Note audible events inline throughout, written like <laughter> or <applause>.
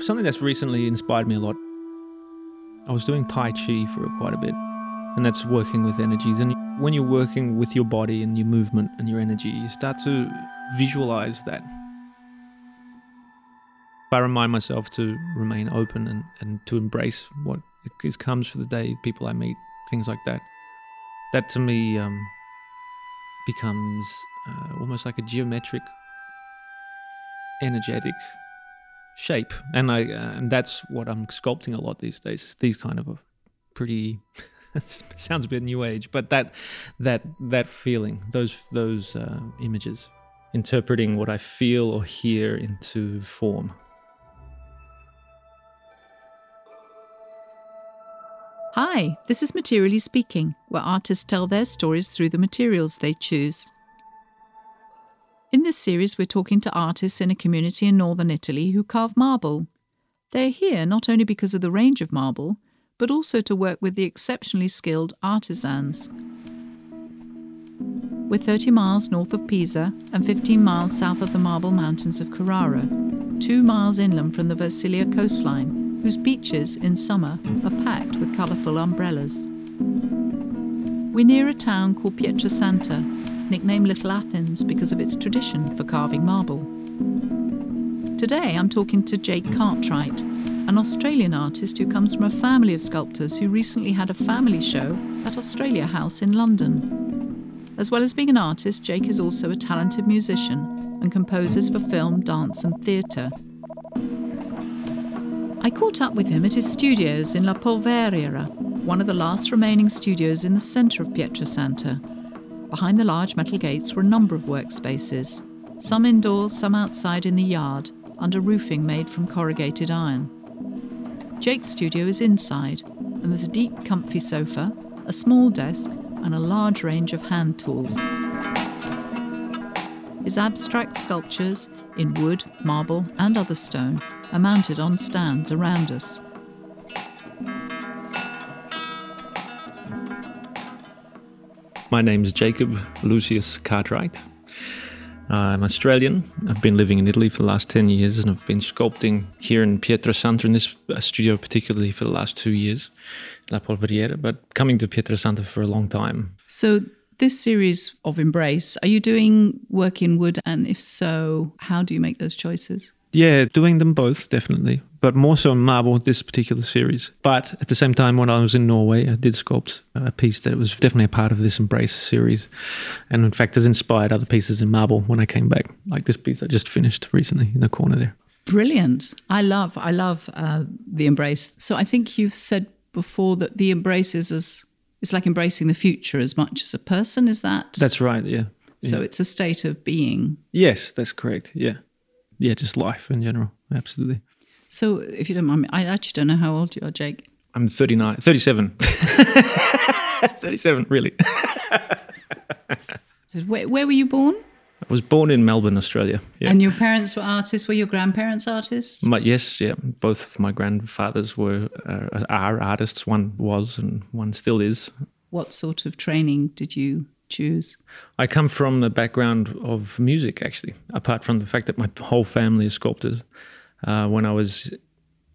Something that's recently inspired me a lot. I was doing Tai Chi for quite a bit, and that's working with energies. And when you're working with your body and your movement and your energy, you start to visualize that. I remind myself to remain open and, and to embrace what is, comes for the day, people I meet, things like that. That to me um, becomes uh, almost like a geometric, energetic shape, and I uh, and that's what I'm sculpting a lot these days. These kind of pretty <laughs> sounds a bit new age, but that that that feeling, those those uh, images, interpreting what I feel or hear into form. Hi, this is Materially Speaking, where artists tell their stories through the materials they choose. In this series, we're talking to artists in a community in northern Italy who carve marble. They're here not only because of the range of marble, but also to work with the exceptionally skilled artisans. We're 30 miles north of Pisa and 15 miles south of the marble mountains of Carrara, two miles inland from the Versilia coastline, whose beaches in summer are packed with colourful umbrellas. We're near a town called Pietrasanta, nicknamed Little Athens because of its tradition for carving marble. Today I'm talking to Jake Cartwright, an Australian artist who comes from a family of sculptors who recently had a family show at Australia House in London. As well as being an artist, Jake is also a talented musician and composes for film, dance, and theatre. I caught up with him at his studios in La Polveriera, one of the last remaining studios in the centre of Pietrasanta, Behind the large metal gates were a number of workspaces, some indoors, some outside in the yard, under roofing made from corrugated iron. Jake's studio is inside, and there's a deep, comfy sofa, a small desk, and a large range of hand tools. His abstract sculptures in wood, marble, and other stone are mounted on stands around us. My name is Jacob Lucius Cartwright. I'm Australian. I've been living in Italy for the last 10 years and I've been sculpting here in Pietrasanta in this uh, studio particularly for the last two years, La Polveriera, but coming to Pietrasanta for a long time. So this series of Embrace, are you doing work in wood? And if so, how do you make those choices? Yeah, doing them both, definitely. But more so in marble, this particular series. But at the same time, when I was in Norway, I did sculpt a piece that was definitely a part of this Embrace series. And in fact, has inspired other pieces in marble when I came back, like this piece I just finished recently in the corner there. Brilliant. I love, I love uh, the Embrace. So I think you've said before that the Embrace is as, it's like embracing the future as much as a person. Is that? That's right, yeah. So it's a state of being. Yes, that's correct. Yeah yeah, just life in general. Absolutely. So, if you don't mind me, I actually don't know how old you are, Jake. I'm 39, 37. <laughs> 37, really. <laughs> so where, where were you born? I was born in Melbourne, Australia. Yeah. And your parents were artists. Were your grandparents artists? My, yes, yeah. Both of my grandfathers were uh, are artists. One was, and one still is. What sort of training did you choose? I come from the background of music, actually, apart from the fact that my whole family is sculptors. Uh, when I was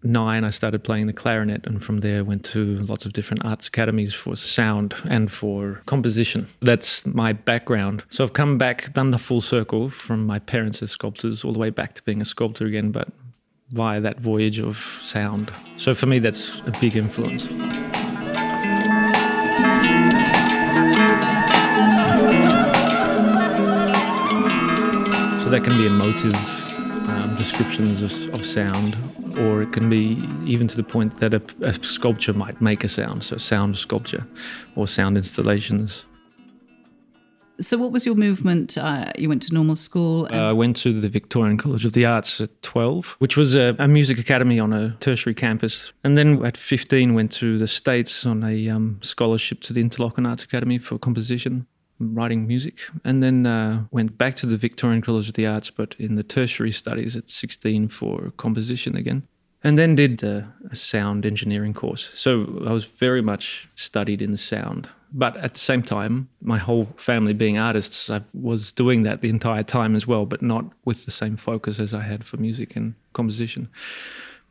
nine, I started playing the clarinet, and from there went to lots of different arts academies for sound and for composition. That's my background. So I've come back, done the full circle from my parents as sculptors all the way back to being a sculptor again, but via that voyage of sound. So for me, that's a big influence. That can be emotive um, descriptions of, of, sound, or it can be even to the point that a, a sculpture might make a sound, so sound sculpture or sound installations. So, what was your movement? Uh, you went to normal school. Uh, I went to the Victorian College of the Arts at 12, which was a, a, music academy on a tertiary campus. And then at 15, went to the States on a um, scholarship to the Interlochen Arts Academy for composition writing music, and then uh, went back to the Victorian College of the Arts, but in the tertiary studies at 16 for composition again. And then did a, a sound engineering course. So I was very much studied in sound. But at the same time, my whole family being artists, I was doing that the entire time as well, but not with the same focus as I had for music and composition.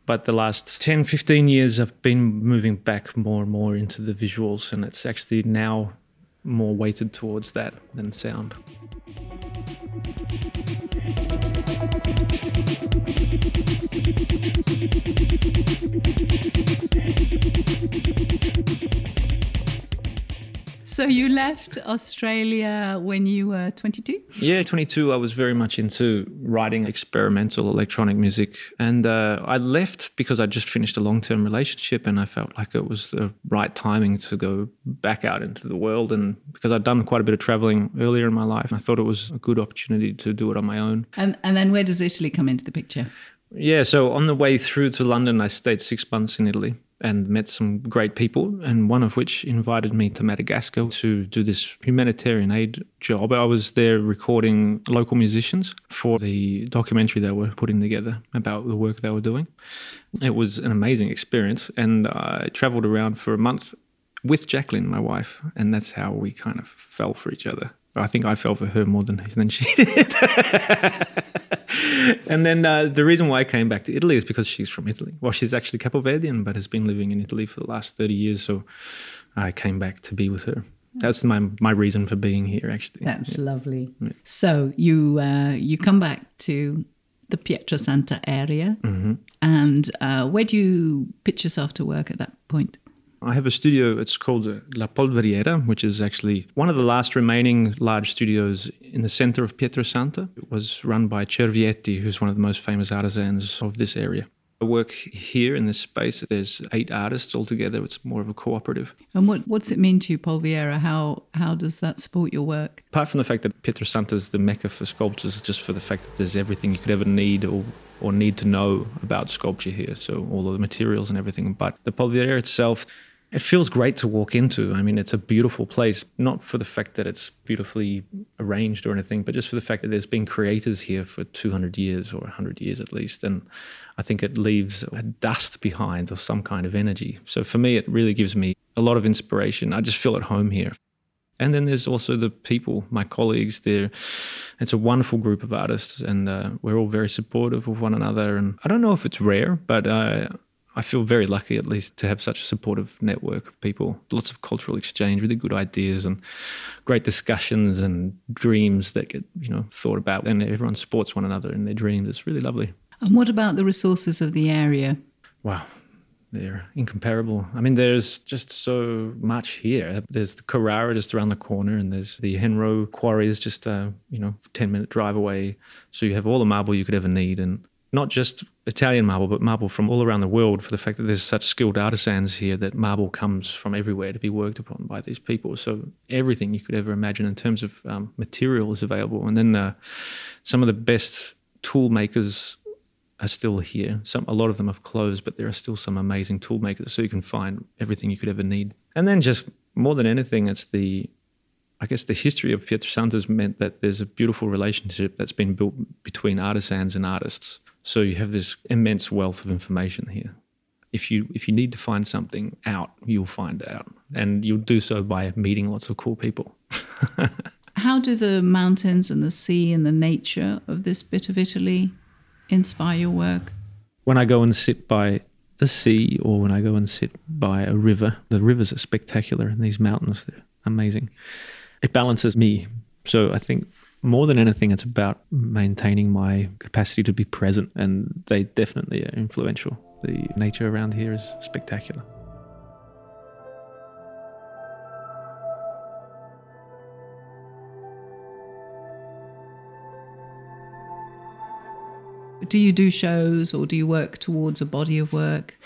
But the last 10, 15 years, I've been moving back more and more into the visuals, and it's actually now more weighted towards that than sound. So you left Australia when you were 22? Yeah, 22. I was very much into writing experimental electronic music. And uh, I left because I just finished a long term relationship and I felt like it was the right timing to go back out into the world. And because I'd done quite a bit of traveling earlier in my life, I thought it was a good opportunity to do it on my own. And, and then where does Italy come into the picture? Yeah, so on the way through to London, I stayed six months in Italy and met some great people, and one of which invited me to Madagascar to do this humanitarian aid job. I was there recording local musicians for the documentary they were putting together about the work they were doing. It was an amazing experience, and I traveled around for a month with Jacqueline, my wife, and that's how we kind of fell for each other. I think I fell for her more than, than she <laughs> did. and then uh, the reason why I came back to Italy is because she's from Italy. Well, she's actually Capoverdian, but has been living in Italy for the last 30 years. So I came back to be with her. That's my my reason for being here, actually. That's yeah. lovely. Yeah. So you uh, you come back to the Pietrasanta area, mm-hmm. and uh, where do you pitch yourself to work at that point? I have a studio, it's called La Polveriera, which is actually one of the last remaining large studios in the center of Pietrasanta. It was run by Cervietti, who's one of the most famous artisans of this area. I work here in this space. There's eight artists altogether. It's more of a cooperative. And what, what's it mean to you, Polveriera? How how does that support your work? Apart from the fact that Pietrasanta is the mecca for sculptors, just for the fact that there's everything you could ever need or or need to know about sculpture here. So all of the materials and everything. But the Polveriera itself it feels great to walk into. I mean, it's a beautiful place, not for the fact that it's beautifully arranged or anything, but just for the fact that there's been creators here for 200 years or 100 years at least. And I think it leaves a dust behind or some kind of energy. So for me, it really gives me a lot of inspiration. I just feel at home here. And then there's also the people, my colleagues. There, it's a wonderful group of artists, and uh, we're all very supportive of one another. And I don't know if it's rare, but uh, I feel very lucky, at least, to have such a supportive network of people. Lots of cultural exchange, really good ideas, and great discussions and dreams that get you know thought about, and everyone supports one another in their dreams. It's really lovely. And what about the resources of the area? Wow, they're incomparable. I mean, there's just so much here. There's the Carrara just around the corner, and there's the Henraux quarry is just a you know ten minute drive away. So you have all the marble you could ever need, and not just Italian marble, but marble from all around the world for the fact that there's such skilled artisans here that marble comes from everywhere to be worked upon by these people. So everything you could ever imagine in terms of um, material is available. And then uh, some of the best tool makers are still here. Some, a lot of them have closed, but there are still some amazing tool makers. So you can find everything you could ever need. And then just more than anything, it's the I guess the history of Pietrasanta has meant that there's a beautiful relationship that's been built between artisans and artists. So you have this immense wealth of information here. If you if you need to find something out, you'll find out, and you'll do so by meeting lots of cool people. <laughs> How do the mountains and the sea and the nature of this bit of Italy inspire your work? When I go and sit by the sea, or when I go and sit by a river, the rivers are spectacular, and these mountains they're amazing. It balances me. So I think more than anything, it's about maintaining my capacity to be present, and they definitely are influential. The nature around here is spectacular. Do you do shows or do you work towards a body of work?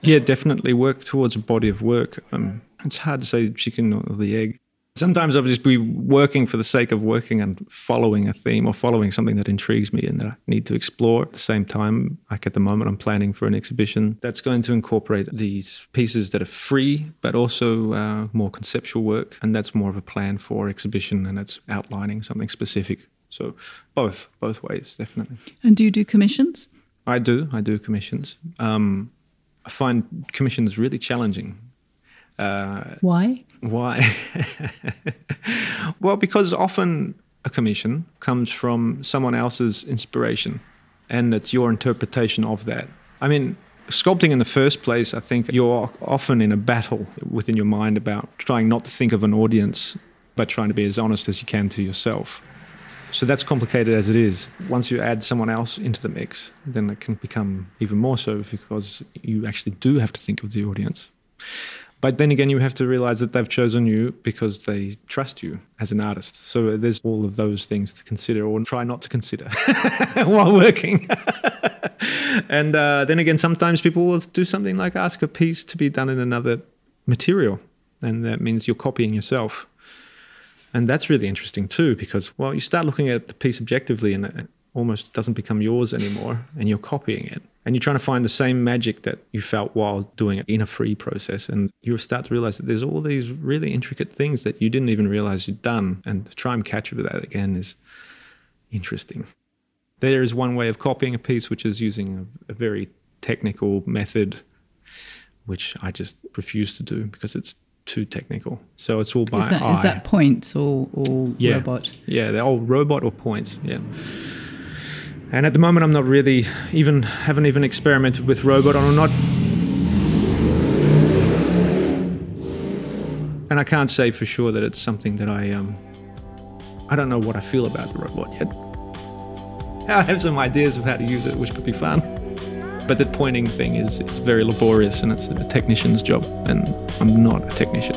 Yeah, definitely work towards a body of work. Um, it's hard to say the chicken or the egg Sometimes I'll just be working for the sake of working and following a theme or following something that intrigues me and that I need to explore. At the same time, like at the moment, I'm planning for an exhibition that's going to incorporate these pieces that are free, but also uh, more conceptual work. And that's more of a plan for exhibition and it's outlining something specific. So both, both ways, definitely. And do you do commissions? I do. I do commissions. Um, I find commissions really challenging. Uh, Why? Why? <laughs> well, because often a commission comes from someone else's inspiration and it's your interpretation of that. I mean, sculpting in the first place, I think you're often in a battle within your mind about trying not to think of an audience, but trying to be as honest as you can to yourself. So that's complicated as it is. Once you add someone else into the mix, then it can become even more so because you actually do have to think of the audience. But then again, you have to realize that they've chosen you because they trust you as an artist. So there's all of those things to consider or try not to consider <laughs> while working. <laughs> and uh, then again, sometimes people will do something like ask a piece to be done in another material. And that means you're copying yourself. And that's really interesting too, because, well, you start looking at the piece objectively and it almost doesn't become yours anymore and you're copying it and you're trying to find the same magic that you felt while doing it in a free process. And you start to realize that there's all these really intricate things that you didn't even realize you'd done. And to try and catch up with that again is interesting. There is one way of copying a piece which is using a, a very technical method which i just refuse to do because it's too technical. So it's all by is that, eye. Is that points or, or yeah. robot? Yeah they're all robot or points. Yeah and at the moment, I'm not really even haven't even experimented with robot. I'm not, and I can't say for sure that it's something that I um, I don't know what I feel about the robot yet. <laughs> I have some ideas of how to use it, which could be fun. But the pointing thing is it's very laborious and it's a technician's job, and I'm not a technician.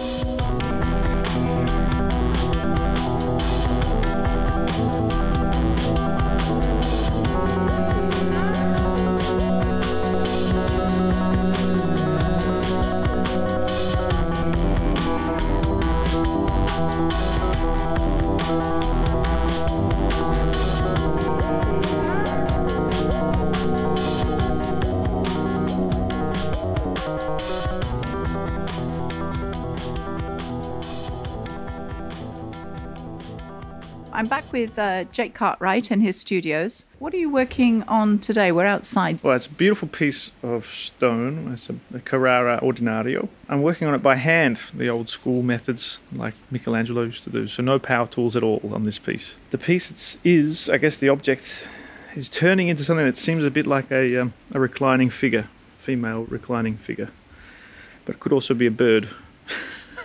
I'm back with uh, Jake Cartwright in his studios. What are you working on today? We're outside. Well, it's a beautiful piece of stone. It's a, a Carrara Ordinario. I'm working on it by hand, the old school methods like Michelangelo used to do. So no power tools at all on this piece. The piece is, I guess, the object is turning into something that seems a bit like a, um, a reclining figure, female reclining figure, but it could also be a bird.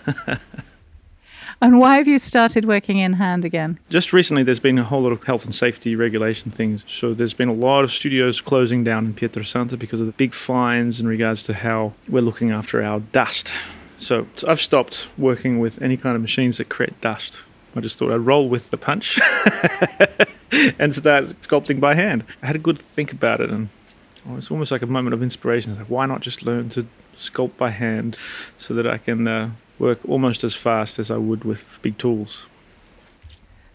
<laughs> And why have you started working in hand again? Just recently, there's been a whole lot of health and safety regulation things. So there's been a lot of studios closing down in Pietrasanta because of the big fines in regards to how we're looking after our dust. So I've stopped working with any kind of machines that create dust. I just thought I'd roll with the punch <laughs> and start sculpting by hand. I had a good think about it, and oh, it's almost like a moment of inspiration. Like, why not just learn to sculpt by hand so that I can uh, work almost as fast as I would with big tools.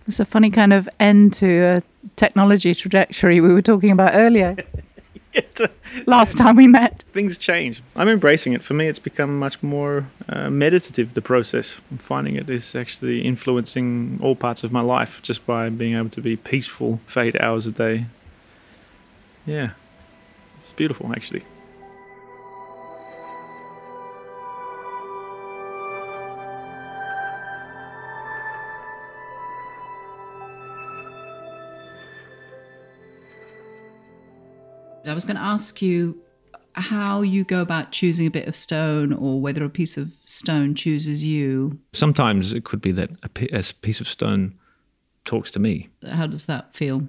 It's a funny kind of end to a technology trajectory we were talking about earlier. <laughs> Last time we met. Things change. I'm embracing it. For me, it's become much more uh, meditative, the process. I'm finding it is actually influencing all parts of my life just by being able to be peaceful for eight hours a day. Yeah, it's beautiful, actually. I was going to ask you how you go about choosing a bit of stone or whether a piece of stone chooses you. Sometimes it could be that a piece of stone talks to me. How does that feel?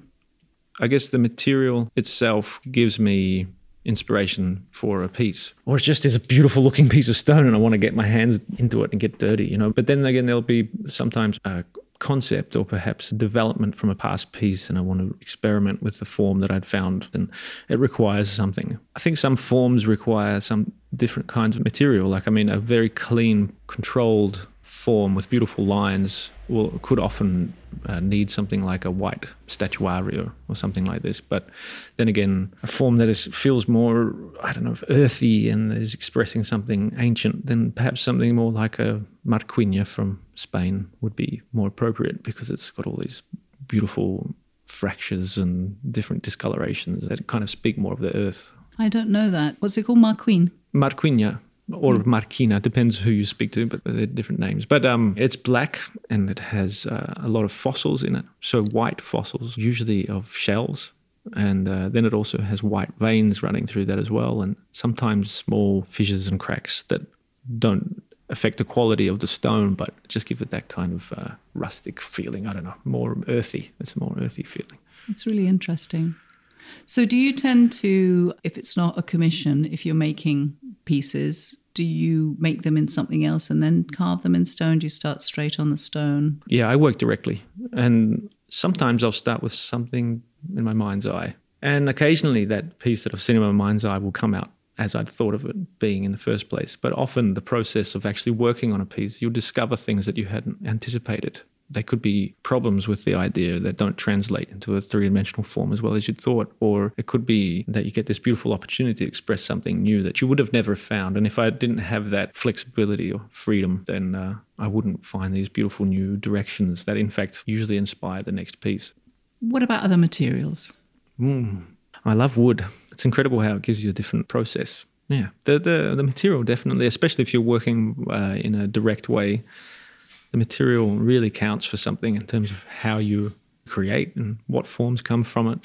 I guess the material itself gives me inspiration for a piece. Or it just is a beautiful looking piece of stone and I want to get my hands into it and get dirty, you know. But then again, there'll be sometimes a concept or perhaps development from a past piece and I want to experiment with the form that I'd found and it requires something. I think some forms require some different kinds of material. Like, I mean, a very clean, controlled form with beautiful lines will could often uh, need something like a white statuary or, or something like this. But then again, a form that is feels more I don't know earthy and is expressing something ancient, then perhaps something more like a marquina from Spain would be more appropriate because it's got all these beautiful fractures and different discolorations that kind of speak more of the earth. I don't know that. What's it called? Marquine? Marquina or mm. Marquina, depends who you speak to, but they're different names. But um, it's black and it has uh, a lot of fossils in it. So white fossils, usually of shells. And uh, then it also has white veins running through that as well, and sometimes small fissures and cracks that don't affect the quality of the stone, but just give it that kind of uh, rustic feeling. I don't know, more earthy. It's a more earthy feeling. It's really interesting. So, do you tend to, if it's not a commission, if you're making pieces, do you make them in something else and then carve them in stone? Do you start straight on the stone? Yeah, I work directly. And sometimes I'll start with something in my mind's eye. And occasionally that piece that I've seen in my mind's eye will come out as I'd thought of it being in the first place. But often the process of actually working on a piece, you'll discover things that you hadn't anticipated there could be problems with the idea that don't translate into a three dimensional form as well as you'd thought. Or it could be that you get this beautiful opportunity to express something new that you would have never found. And if I didn't have that flexibility or freedom, then uh, I wouldn't find these beautiful new directions that, in fact, usually inspire the next piece. What about other materials? Mm, I love wood. It's incredible how it gives you a different process. Yeah, the the, the material definitely, especially if you're working uh, in a direct way the material really counts for something in terms of how you create and what forms come from it.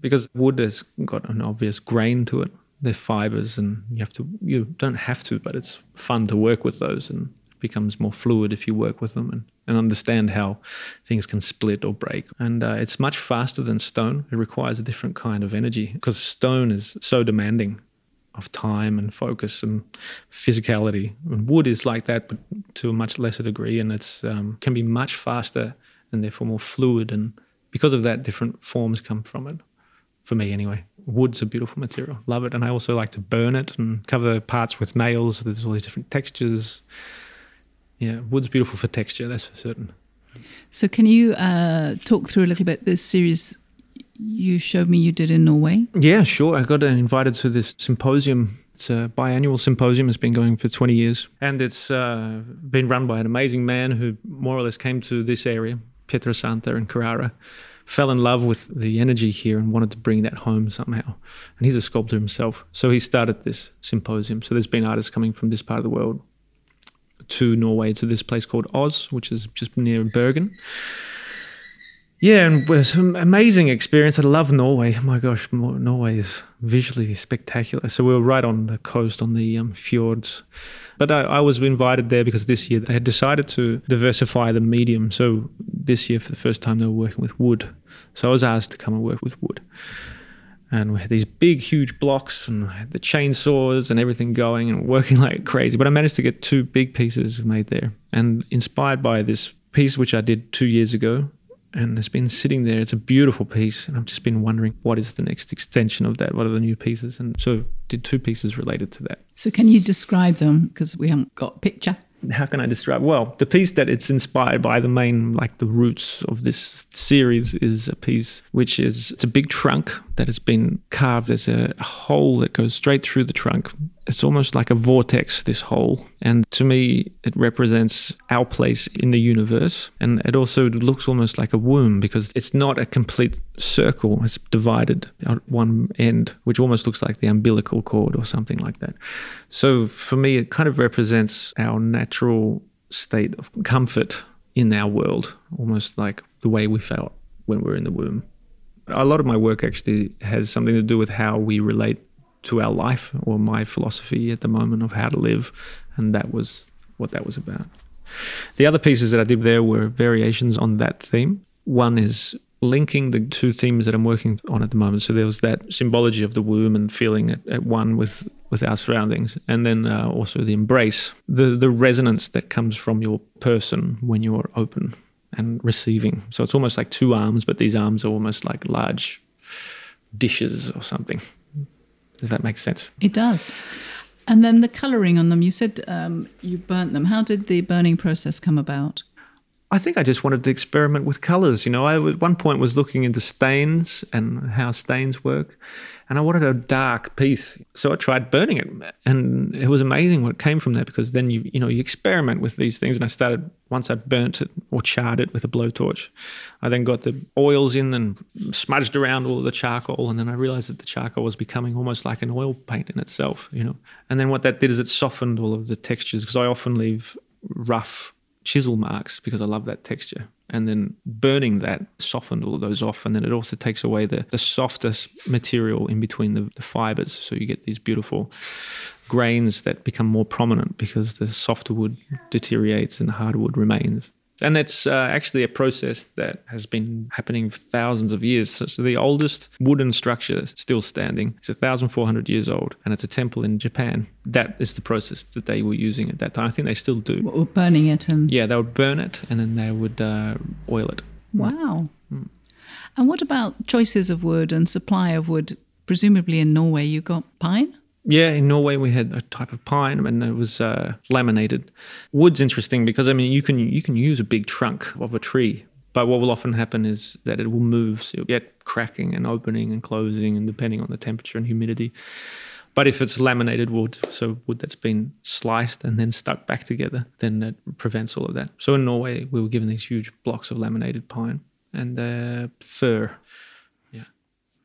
Because wood has got an obvious grain to it. They're fibers, and you have to. You don't have to, but it's fun to work with those, and becomes more fluid if you work with them and, and understand how things can split or break. And uh, it's much faster than stone. It requires a different kind of energy because stone is so demanding of time and focus and physicality. And wood is like that, but to a much lesser degree, and it's um, can be much faster and therefore more fluid. And because of that, different forms come from it. For me, anyway, wood's a beautiful material. Love it, and I also like to burn it and cover parts with nails. So there's all these different textures. Yeah, wood's beautiful for texture. That's for certain. So, can you uh, talk through a little bit this series you showed me you did in Norway? Yeah, sure. I got invited to this symposium. It's a biannual symposium. It's been going for 20 years. And it's uh, been run by an amazing man who more or less came to this area, Pietrasanta in Carrara, fell in love with the energy here and wanted to bring that home somehow. And he's a sculptor himself. So he started this symposium. So there's been artists coming from this part of the world to Norway to this place called Os, which is just near Bergen yeah, and it was an amazing experience. I love Norway. Oh my gosh, Norway is visually spectacular. So we were right on the coast, on the um, fjords. But I, I, was invited there because this year they had decided to diversify the medium. So this year, for the first time, they were working with wood. So I was asked to come and work with wood. And we had these big, huge blocks and the chainsaws and everything going and working <laughs> like crazy. But I managed to get two big pieces made there. And inspired by this piece, which I did two years ago, and it's been sitting there. It's a beautiful piece, and I've just been wondering what is the next extension of that. What are the new pieces? And so did two pieces related to that. So can you describe them because we haven't got a picture? how can I describe? Well, the piece that it's inspired by, the main, like the roots of this series, is a piece which is it's a big trunk that has been carved. There's a, a hole that goes straight through the trunk. It's almost like a vortex, this hole. And to me, it represents our place in the universe. And it also looks almost like a womb because it's not a complete circle, it's divided at one end, which almost looks like the umbilical cord or something like that. So for me, it kind of represents our natural state of comfort in our world, almost like the way we felt when we we're in the womb. A lot of my work actually has something to do with how we relate to our life or my philosophy at the moment of how to live. And that was what that was about. The other pieces that I did there were variations on that theme. One is linking the two themes that I'm working on at the moment. So there was that symbology of the womb and feeling at, at one with, with our surroundings, and then uh, also the embrace, the the resonance that comes from your person when you're open and receiving. So it's almost like two arms, but these arms are almost like large dishes or something. Does that make sense? It does. And then the colouring on them, you said um, you burnt them. How did the burning process come about? I think I just wanted to experiment with colors. You know, I at one point was looking into stains and how stains work, and I wanted a dark piece. So I tried burning it, and it was amazing what came from that because then you you know you experiment with these things. And I started once I burnt it or charred it with a blowtorch, I then got the oils in and smudged around all of the charcoal, and then I realized that the charcoal was becoming almost like an oil paint in itself. You know, and then what that did is it softened all of the textures because I often leave rough chisel marks because I love that texture. And then burning that softened all of those off. And then it also takes away the, the softest material in between the, the fibers. So you get these beautiful grains that become more prominent because the softer wood deteriorates and the harder wood remains. And that's uh, actually a process that has been happening for thousands of years. So, so the oldest wooden structure still standing is 1,400 years old, and it's a temple in Japan. That is the process that they were using at that time. I think they still do. Or burning it and. Yeah, they would burn it and then they would uh, oil it. Wow. Mm. And what about choices of wood and supply of wood? Presumably in Norway, you got pine? Yeah, in Norway we had a type of pine, and it was uh, laminated. Wood's interesting because I mean you can you can use a big trunk of a tree, but what will often happen is that it will move. So you'll get cracking and opening and closing, and depending on the temperature and humidity. But if it's laminated wood, so wood that's been sliced and then stuck back together, then it prevents all of that. So in Norway, we were given these huge blocks of laminated pine and uh, fir. Yeah.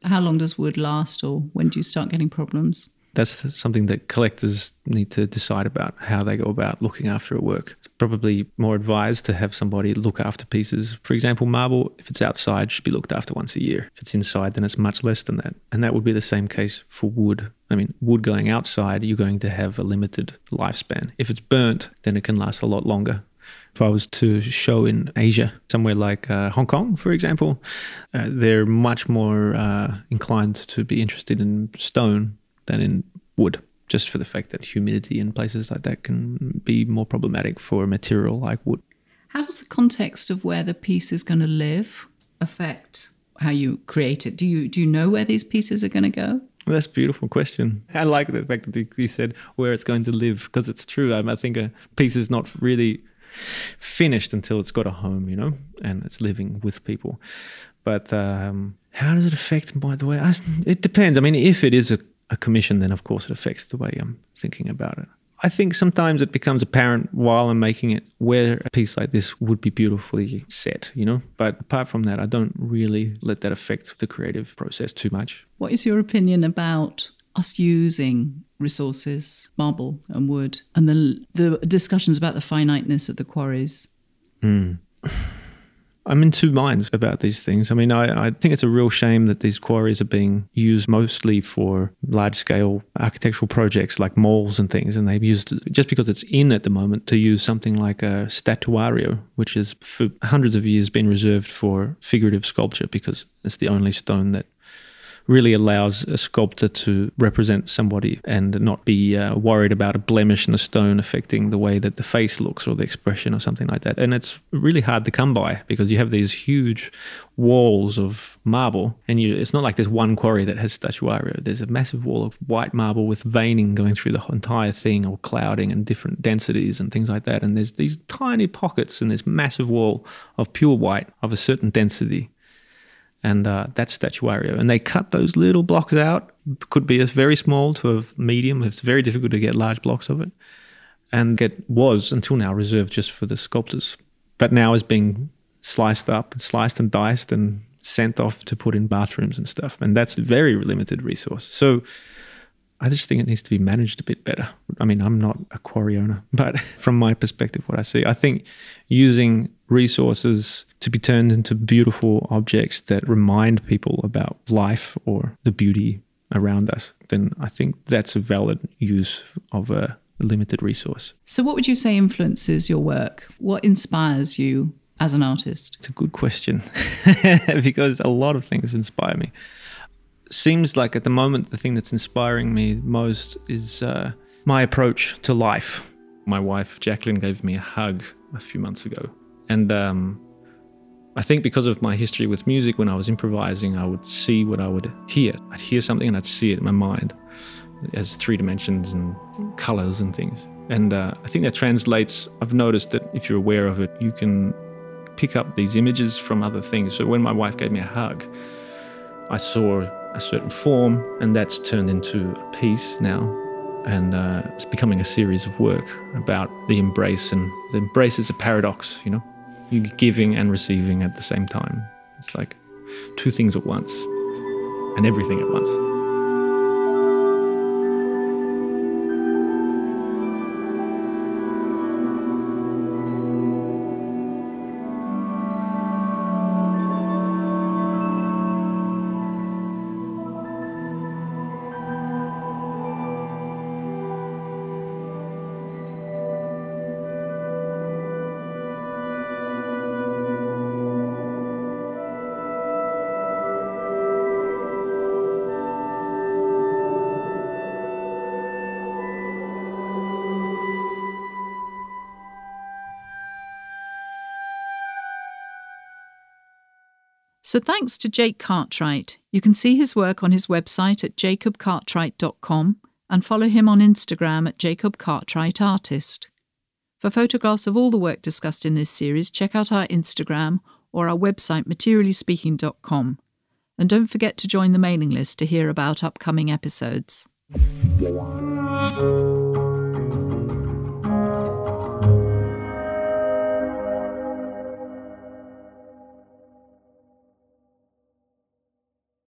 How long does wood last, or when do you start getting problems? That's something that collectors need to decide about how they go about looking after a work. It's probably more advised to have somebody look after pieces. For example, marble, if it's outside, should be looked after once a year. If it's inside, then it's much less than that. And that would be the same case for wood. I mean, wood going outside, you're going to have a limited lifespan. If it's burnt, then it can last a lot longer. If I was to show in Asia, somewhere like uh, Hong Kong, for example, uh, they're much more uh, inclined to be interested in stone than in wood, just for the fact that humidity in places like that can be more problematic for a material like wood. How does the context of where the piece is going to live affect how you create it? Do you do you know where these pieces are going to go? Well, that's a beautiful question. I like the fact that you said where it's going to live because it's true. I, I think a piece is not really finished until it's got a home, you know, and it's living with people. But um, how does it affect, by the way? I, it depends. I mean, if it is a a commission, then of course it affects the way I'm thinking about it. I think sometimes it becomes apparent while I'm making it where a piece like this would be beautifully set, you know? But apart from that, I don't really let that affect the creative process too much. What is your opinion about us using resources, marble and wood, and the, the discussions about the finiteness of the quarries? Mm. I'm in two minds about these things. I mean, I, I, think it's a real shame that these quarries are being used mostly for large scale architectural projects like malls and things. And they've used, just because it's in at the moment, to use something like a statuario, which has for hundreds of years been reserved for figurative sculpture because it's the only stone that really allows a sculptor to represent somebody and not be uh, worried about a blemish in the stone affecting the way that the face looks or the expression or something like that. And it's really hard to come by because you have these huge walls of marble and you it's not like there's one quarry that has statuario there's a massive wall of white marble with veining going through the entire thing or clouding and different densities and things like that. And there's these tiny pockets in this massive wall of pure white of a certain density and uh, that's statuario. And they cut those little blocks out. Could be as very small to a medium. It's very difficult to get large blocks of it, and it was until now reserved just for the sculptors, but now is being sliced up, sliced and diced, and sent off to put in bathrooms and stuff. And that's a very limited resource. So. I just think it needs to be managed a bit better. I mean, I'm not a quarry owner, but <laughs> from my perspective, what I see, I think using resources to be turned into beautiful objects that remind people about life or the beauty around us, then I think that's a valid use of a limited resource. So, what would you say influences your work? What inspires you as an artist? It's a good question <laughs> because a lot of things inspire me. Seems like at the moment, the thing that's inspiring me most is uh, my approach to life. My wife, Jacqueline, gave me a hug a few months ago. And um, I think because of my history with music, when I was improvising, I would see what I would hear. I'd hear something and I'd see it in my mind. as three dimensions and colors and things. And uh, I think that translates. I've noticed that if you're aware of it, you can pick up these images from other things. So when my wife gave me a hug, I saw a certain form, and that's turned into a piece now. And uh, it's becoming a series of work about the embrace. And the embrace is a paradox, you know? You're giving and receiving at the same time. It's like two things at once and everything at once. So thanks to Jake Cartwright. You can see his work on his website at jacobcartwright.com and follow him on Instagram at jacobcartwrightartist. For photographs of all the work discussed in this series, check out our Instagram or our website materiallyspeaking.com. And don't forget to join the mailing list to hear about upcoming episodes.